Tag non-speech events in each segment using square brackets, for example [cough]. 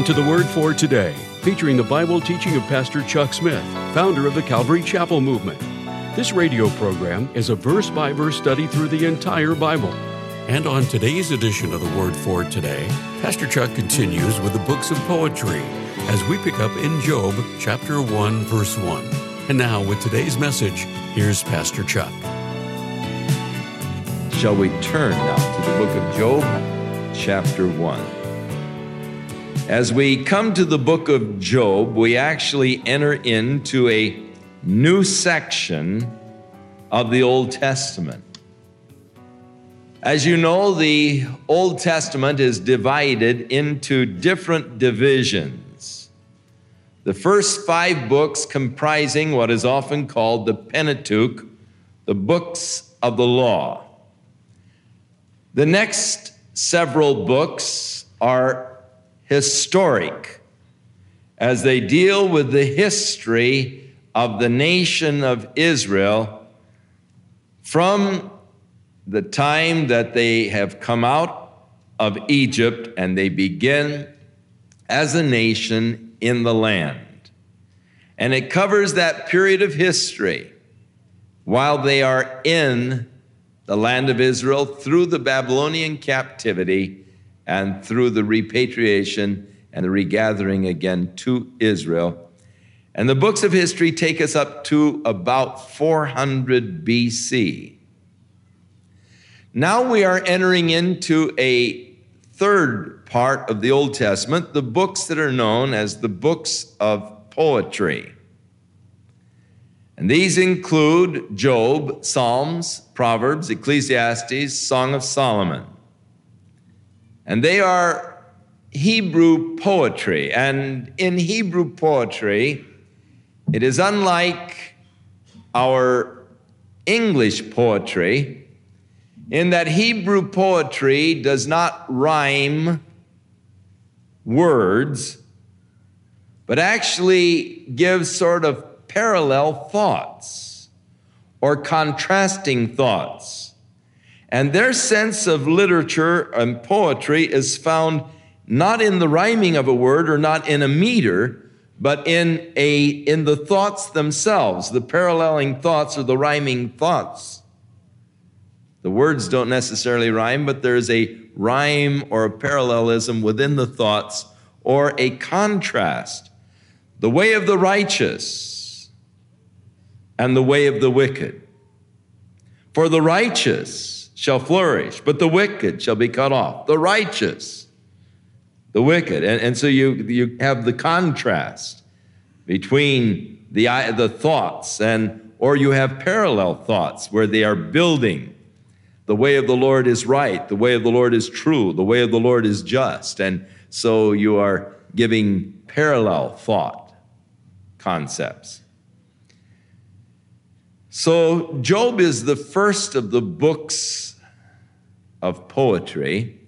Welcome to the Word for Today, featuring the Bible teaching of Pastor Chuck Smith, founder of the Calvary Chapel Movement. This radio program is a verse by verse study through the entire Bible. And on today's edition of the Word for Today, Pastor Chuck continues with the books of poetry as we pick up in Job chapter 1, verse 1. And now, with today's message, here's Pastor Chuck. Shall we turn now to the book of Job, chapter 1? As we come to the book of Job, we actually enter into a new section of the Old Testament. As you know, the Old Testament is divided into different divisions. The first five books comprising what is often called the Pentateuch, the books of the law. The next several books are historic as they deal with the history of the nation of Israel from the time that they have come out of Egypt and they begin as a nation in the land. And it covers that period of history while they are in the land of Israel through the Babylonian captivity and through the repatriation and the regathering again to Israel. And the books of history take us up to about 400 BC. Now we are entering into a third part of the Old Testament, the books that are known as the books of poetry. And these include Job, Psalms, Proverbs, Ecclesiastes, Song of Solomon. And they are Hebrew poetry. And in Hebrew poetry, it is unlike our English poetry in that Hebrew poetry does not rhyme words, but actually gives sort of parallel thoughts or contrasting thoughts. And their sense of literature and poetry is found not in the rhyming of a word or not in a meter, but in a in the thoughts themselves, the paralleling thoughts or the rhyming thoughts. The words don't necessarily rhyme, but there's a rhyme or a parallelism within the thoughts or a contrast. The way of the righteous and the way of the wicked. For the righteous shall flourish, but the wicked shall be cut off. The righteous, the wicked. And, and so you, you have the contrast between the, the thoughts and or you have parallel thoughts where they are building the way of the Lord is right, the way of the Lord is true, the way of the Lord is just. And so you are giving parallel thought concepts. So, Job is the first of the books of poetry.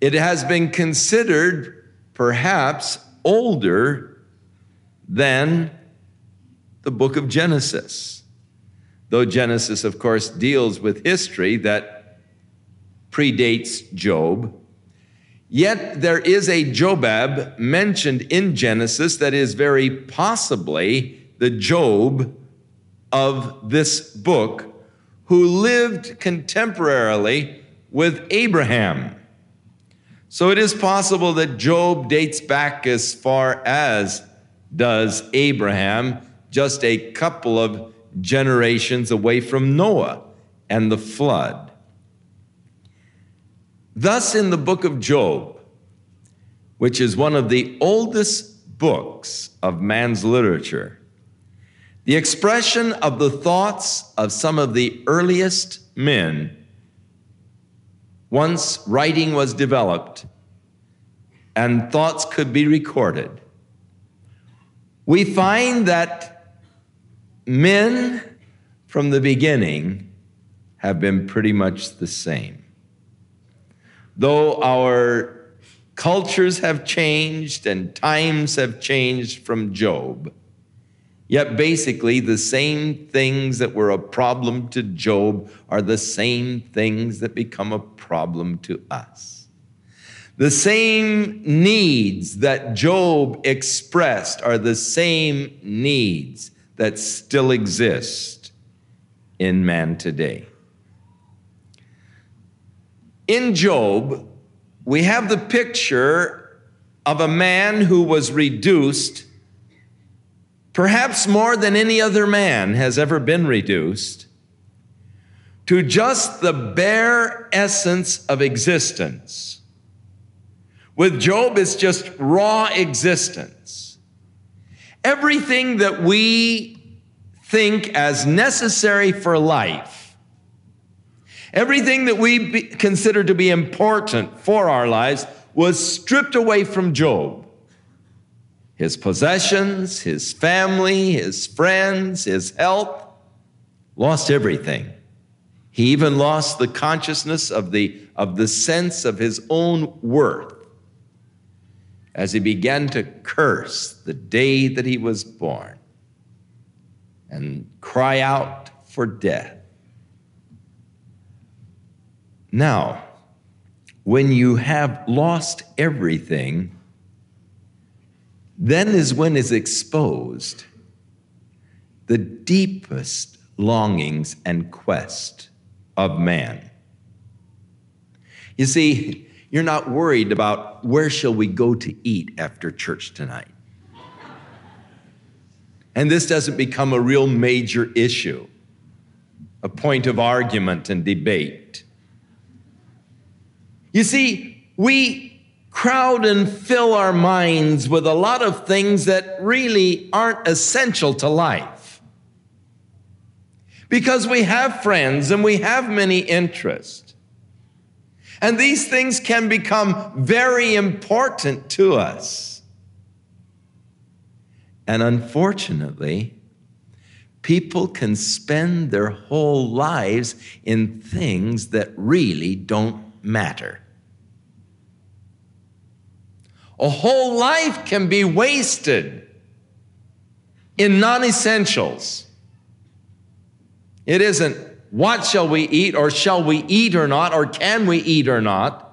It has been considered perhaps older than the book of Genesis. Though Genesis, of course, deals with history that predates Job, yet there is a Jobab mentioned in Genesis that is very possibly the Job of this book who lived contemporarily with Abraham. So it is possible that Job dates back as far as does Abraham, just a couple of generations away from Noah and the flood. Thus, in the book of Job, which is one of the oldest books of man's literature, the expression of the thoughts of some of the earliest men once writing was developed and thoughts could be recorded. We find that men from the beginning have been pretty much the same. Though our cultures have changed and times have changed from Job, Yet basically, the same things that were a problem to Job are the same things that become a problem to us. The same needs that Job expressed are the same needs that still exist in man today. In Job, we have the picture of a man who was reduced, perhaps more than any other man has ever been reduced, to just the bare essence of existence. With Job, it's just raw existence. Everything that we think as necessary for life, everything that we be, consider to be important for our lives, was stripped away from Job. His possessions, his family, his friends, his health, lost everything. He even lost the consciousness of the, of the sense of his own worth as he began to curse the day that he was born and cry out for death. Now, when you have lost everything, then is when is exposed the deepest longings and quest of man. You see, you're not worried about where shall we go to eat after church tonight. And this doesn't become a real major issue, a point of argument and debate. You see, we crowd and fill our minds with a lot of things that really aren't essential to life. Because we have friends and we have many interests. And these things can become very important to us. And unfortunately, people can spend their whole lives in things that really don't matter. A whole life can be wasted in non essentials. It isn't what shall we eat, or shall we eat or not, or can we eat or not?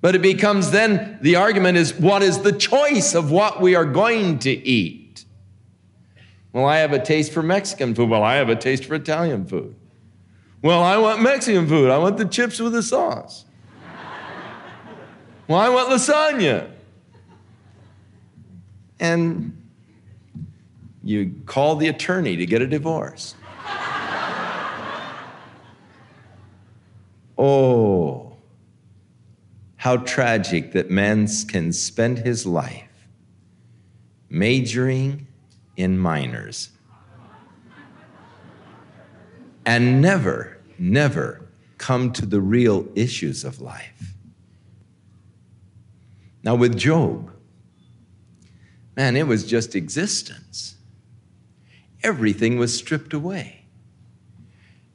But it becomes then the argument is what is the choice of what we are going to eat? Well, I have a taste for Mexican food. Well, I have a taste for Italian food. Well, I want Mexican food. I want the chips with the sauce. Well, I want lasagna. And you call the attorney to get a divorce. oh, how tragic that man can spend his life majoring in minors and never, never come to the real issues of life. Now, with Job, man, it was just existence. Everything was stripped away.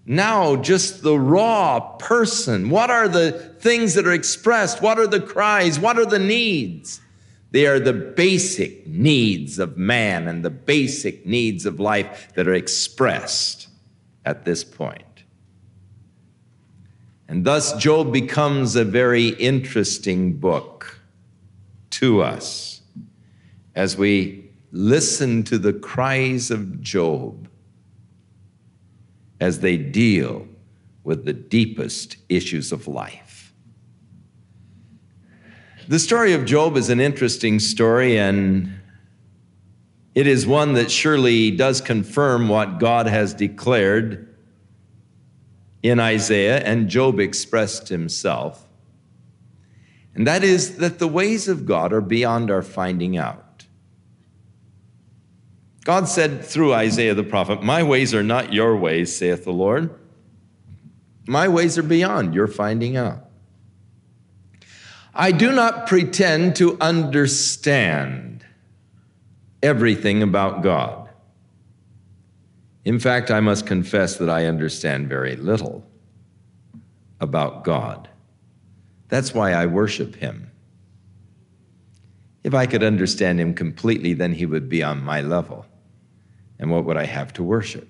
Now, just the raw person. What are the things that are expressed? What are the cries? What are the needs? They are the basic needs of man and the basic needs of life that are expressed at this point. And thus, Job becomes a very interesting book to us as we listen to the cries of Job as they deal with the deepest issues of life. The story of Job is an interesting story, and it is one that surely does confirm what God has declared in Isaiah, and Job expressed himself. And that is that the ways of God are beyond our finding out. God said through Isaiah the prophet, My ways are not your ways, saith the Lord. My ways are beyond your finding out. I do not pretend to understand everything about God. In fact, I must confess that I understand very little about God. That's why I worship him. If I could understand him completely, then he would be on my level. And what would I have to worship?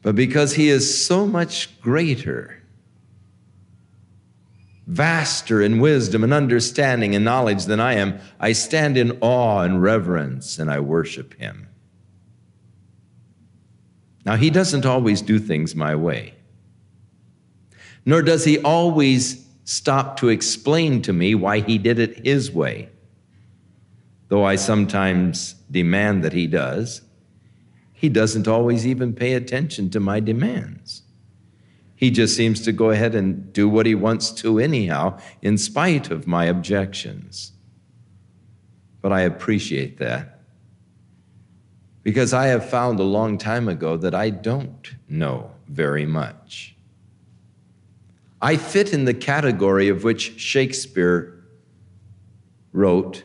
But because he is so much greater vaster in wisdom and understanding and knowledge than I am, I stand in awe and reverence and I worship him. Now, he doesn't always do things my way, nor does he always stop to explain to me why he did it his way, though I sometimes demand that he does. He doesn't always even pay attention to my demands. He just seems to go ahead and do what he wants to, anyhow, in spite of my objections. But I appreciate that because I have found a long time ago that I don't know very much. I fit in the category of which Shakespeare wrote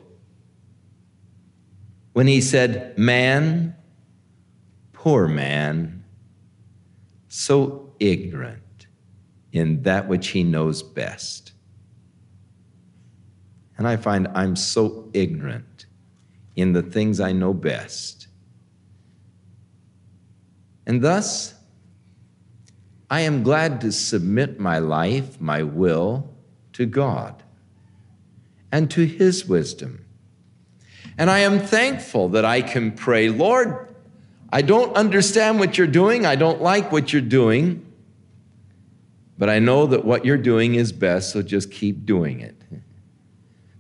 when he said, Man, poor man, so ignorant in that which he knows best. And I find I'm so ignorant in the things I know best. And thus, I am glad to submit my life, my will, to God and to His wisdom. And I am thankful that I can pray, Lord, I don't understand what you're doing. I don't like what you're doing. But I know that what you're doing is best, so just keep doing it.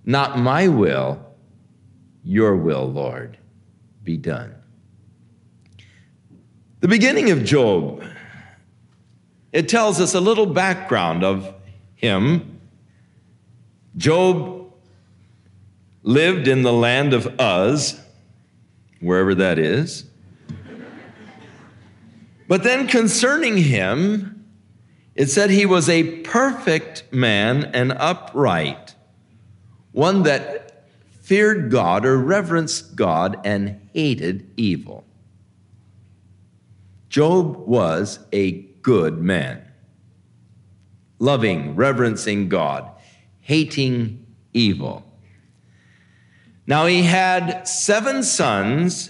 Not my will, your will, Lord, be done. The beginning of Job, it tells us a little background of him. Job lived in the land of Uz, wherever that is. But then concerning him, it said he was a perfect man and upright, one that feared God or reverenced God and hated evil. Job was a good man, loving, reverencing God, hating evil. Now he had seven sons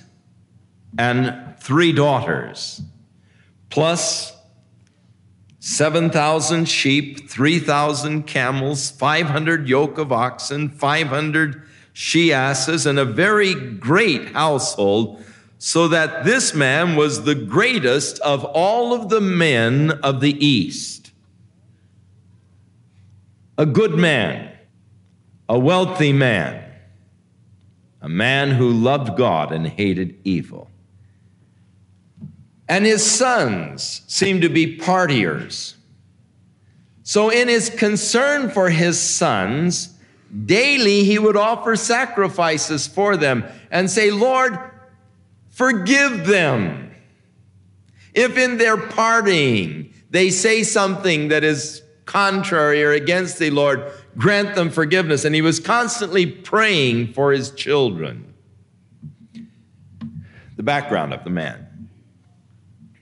and three daughters, plus 7,000 sheep, 3,000 camels, 500 yoke of oxen, 500 she asses, and a very great household, so that this man was the greatest of all of the men of the East. A good man, a wealthy man, a man who loved God and hated evil. And his sons seemed to be partiers. So, in his concern for his sons, daily he would offer sacrifices for them and say, Lord, forgive them. If in their parting they say something that is contrary or against thee, Lord, grant them forgiveness. And he was constantly praying for his children. The background of the man.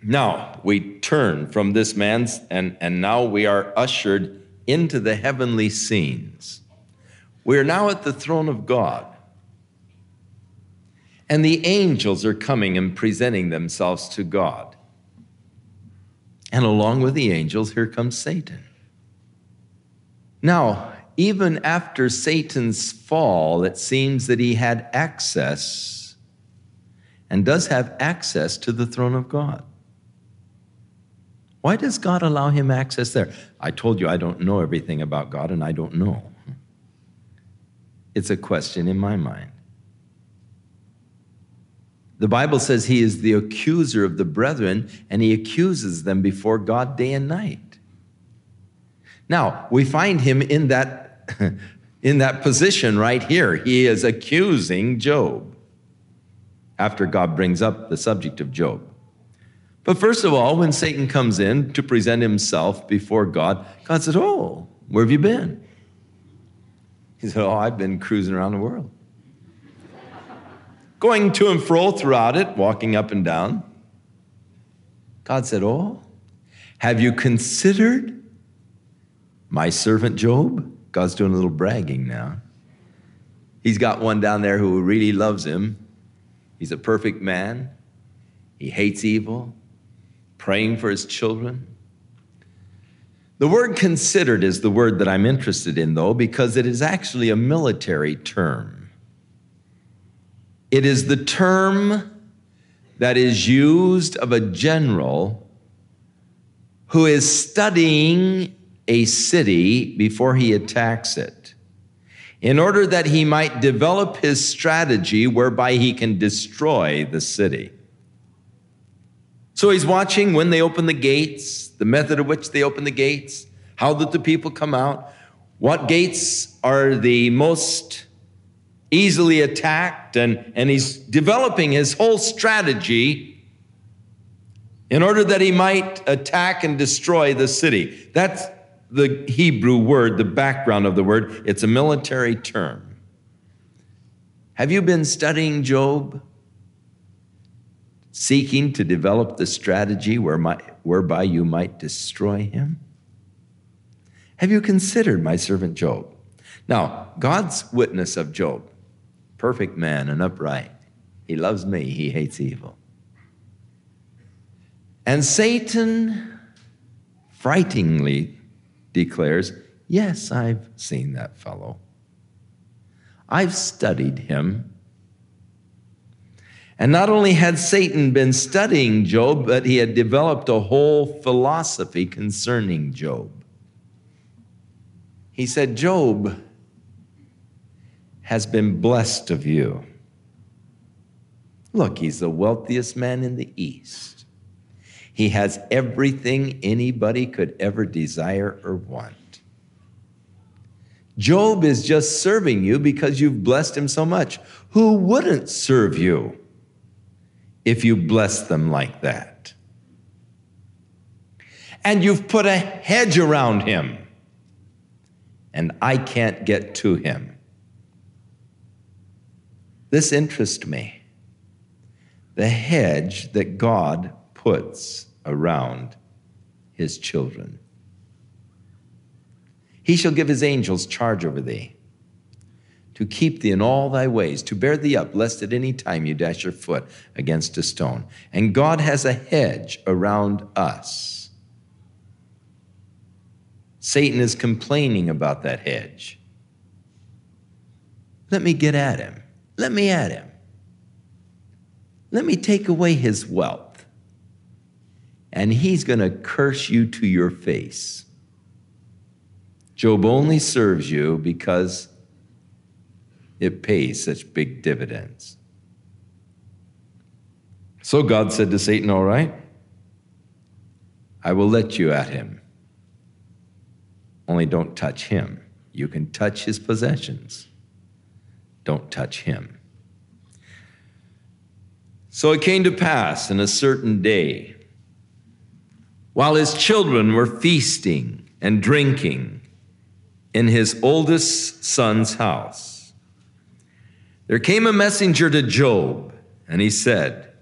Now we turn from this man's, and, and now we are ushered into the heavenly scenes. We are now at the throne of God. And the angels are coming and presenting themselves to God. And along with the angels, here comes Satan. Now, even after Satan's fall, it seems that he had access and does have access to the throne of God. Why does God allow him access there? I told you I don't know everything about God, and I don't know. It's a question in my mind. The Bible says he is the accuser of the brethren, and he accuses them before God day and night. Now, we find him in that, [laughs] in that position right here. He is accusing Job after God brings up the subject of Job. But first of all, when Satan comes in to present himself before God, God said, Oh, where have you been? He said, Oh, I've been cruising around the world. Going to and fro throughout it, walking up and down. God said, Oh, have you considered my servant Job? God's doing a little bragging now. He's got one down there who really loves him. He's a perfect man. He hates evil praying for his children. The word considered is the word that I'm interested in, though, because it is actually a military term. It is the term that is used of a general who is studying a city before he attacks it in order that he might develop his strategy whereby he can destroy the city. So he's watching when they open the gates, the method of which they open the gates, how that the people come out, what gates are the most easily attacked, and, and he's developing his whole strategy in order that he might attack and destroy the city. That's the Hebrew word, the background of the word. It's a military term. Have you been studying Job? Seeking to develop the strategy whereby you might destroy him? Have you considered my servant Job? Now, God's witness of Job, perfect man and upright. He loves me, he hates evil. And Satan frighteningly declares, Yes, I've seen that fellow. I've studied him. And not only had Satan been studying Job, but he had developed a whole philosophy concerning Job. He said, Job has been blessed of you. Look, he's the wealthiest man in the East. He has everything anybody could ever desire or want. Job is just serving you because you've blessed him so much. Who wouldn't serve you if you blessed them like that? And you've put a hedge around him, and I can't get to him. This interests me. The hedge that God puts around his children. He shall give his angels charge over thee, to keep thee in all thy ways, to bear thee up, lest at any time you dash your foot against a stone. And God has a hedge around us. Satan is complaining about that hedge. Let me get at him. Let me at him. Let me take away his wealth and he's going to curse you to your face. Job only serves you because it pays such big dividends. So God said to Satan, All right, I will let you at him. Only don't touch him. You can touch his possessions, don't touch him. So it came to pass in a certain day while his children were feasting and drinking in his oldest son's house. There came a messenger to Job, and he said,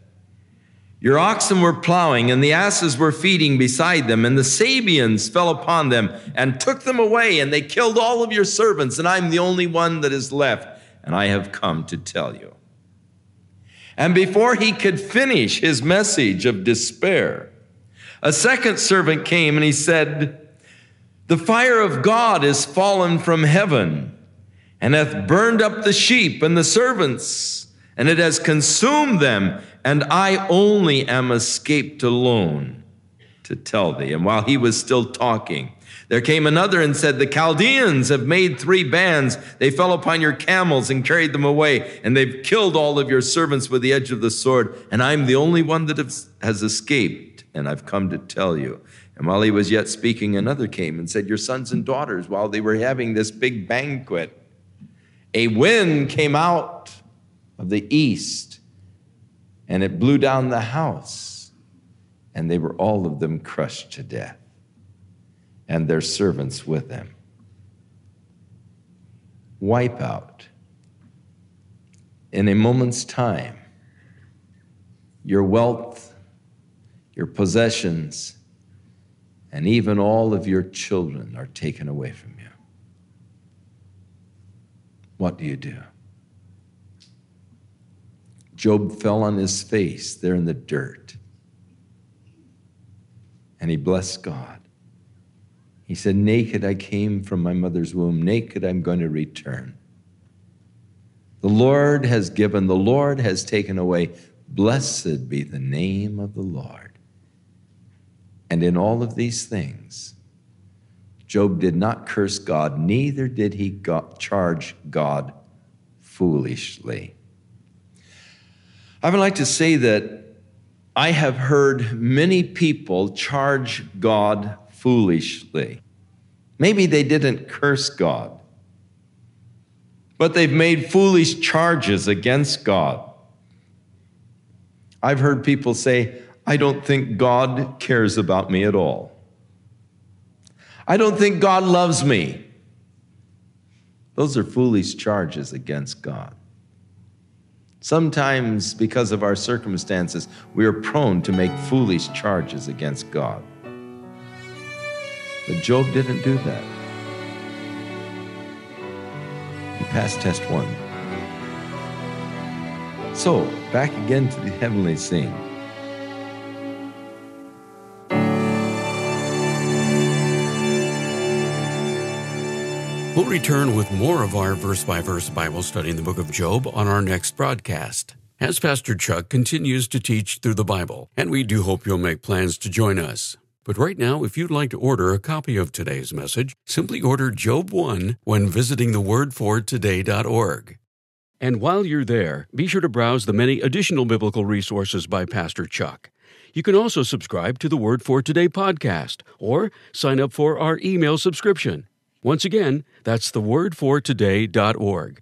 Your oxen were plowing, and the asses were feeding beside them, and the Sabeans fell upon them and took them away, and they killed all of your servants, and I'm the only one that is left, and I have come to tell you. And before he could finish his message of despair, a second servant came and he said, The fire of God is fallen from heaven and hath burned up the sheep and the servants, and it has consumed them, and I only am escaped alone to tell thee. And while he was still talking, there came another and said, The Chaldeans have made three bands. They fell upon your camels and carried them away, and they've killed all of your servants with the edge of the sword, and I'm the only one that has escaped and I've come to tell you. And while he was yet speaking, another came and said, Your sons and daughters, while they were having this big banquet, a wind came out of the east and it blew down the house, and they were all of them crushed to death, and their servants with them. Wipe out in a moment's time your wealth your possessions, and even all of your children are taken away from you. What do you do? Job fell on his face there in the dirt, and he blessed God. He said, Naked I came from my mother's womb, naked I'm going to return. The Lord has given, the Lord has taken away. Blessed be the name of the Lord. And in all of these things, Job did not curse God, neither did he charge God foolishly. I would like to say that I have heard many people charge God foolishly. Maybe they didn't curse God, but they've made foolish charges against God. I've heard people say, I don't think God cares about me at all. I don't think God loves me. Those are foolish charges against God. Sometimes, because of our circumstances, we are prone to make foolish charges against God. But Job didn't do that. He passed test one. So, back again to the heavenly scene. We'll return with more of our verse by verse Bible study in the book of Job on our next broadcast. As Pastor Chuck continues to teach through the Bible, and we do hope you'll make plans to join us. But right now, if you'd like to order a copy of today's message, simply order Job 1 when visiting thewordfortoday.org. And while you're there, be sure to browse the many additional biblical resources by Pastor Chuck. You can also subscribe to the Word for Today podcast or sign up for our email subscription. Once again, that's thewordfortoday.org.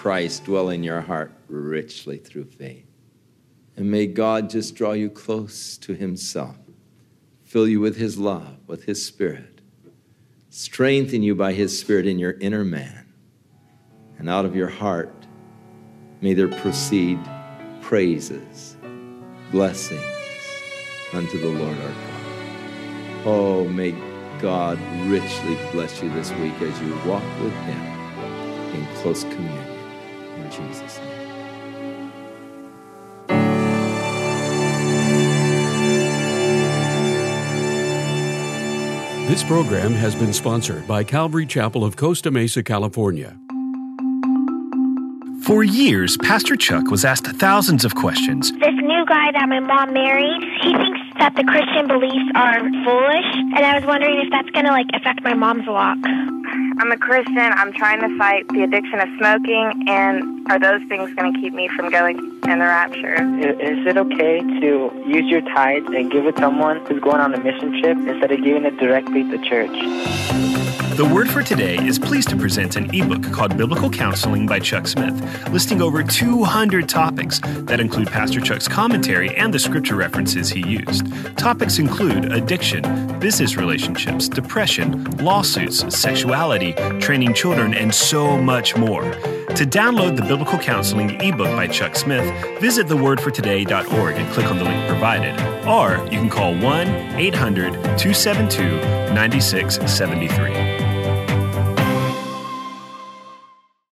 Christ dwell in your heart richly through faith. And may God just draw you close to Himself, fill you with His love, with His Spirit, strengthen you by His Spirit in your inner man. And out of your heart, may there proceed praises, blessings unto the Lord our God. Oh, may God richly bless you this week as you walk with Him in close communion. Jesus' name. This program has been sponsored by Calvary Chapel of Costa Mesa, California. For years, Pastor Chuck was asked thousands of questions. This new guy that my mom married, he thinks that the Christian beliefs are foolish, and I was wondering if that's going to like affect my mom's walk. I'm a Christian. I'm trying to fight the addiction of smoking, and are those things going to keep me from going in the rapture? Is it okay to use your tithe and give it to someone who's going on a mission trip instead of giving it directly to church? The Word for Today is pleased to present an ebook called Biblical Counseling by Chuck Smith, listing over 200 topics that include Pastor Chuck's commentary and the scripture references he used. Topics include addiction, business relationships, depression, lawsuits, sexuality, training children, and so much more. To download the Biblical Counseling ebook by Chuck Smith, visit thewordfortoday.org and click on the link provided. Or you can call 1 800 272 9673.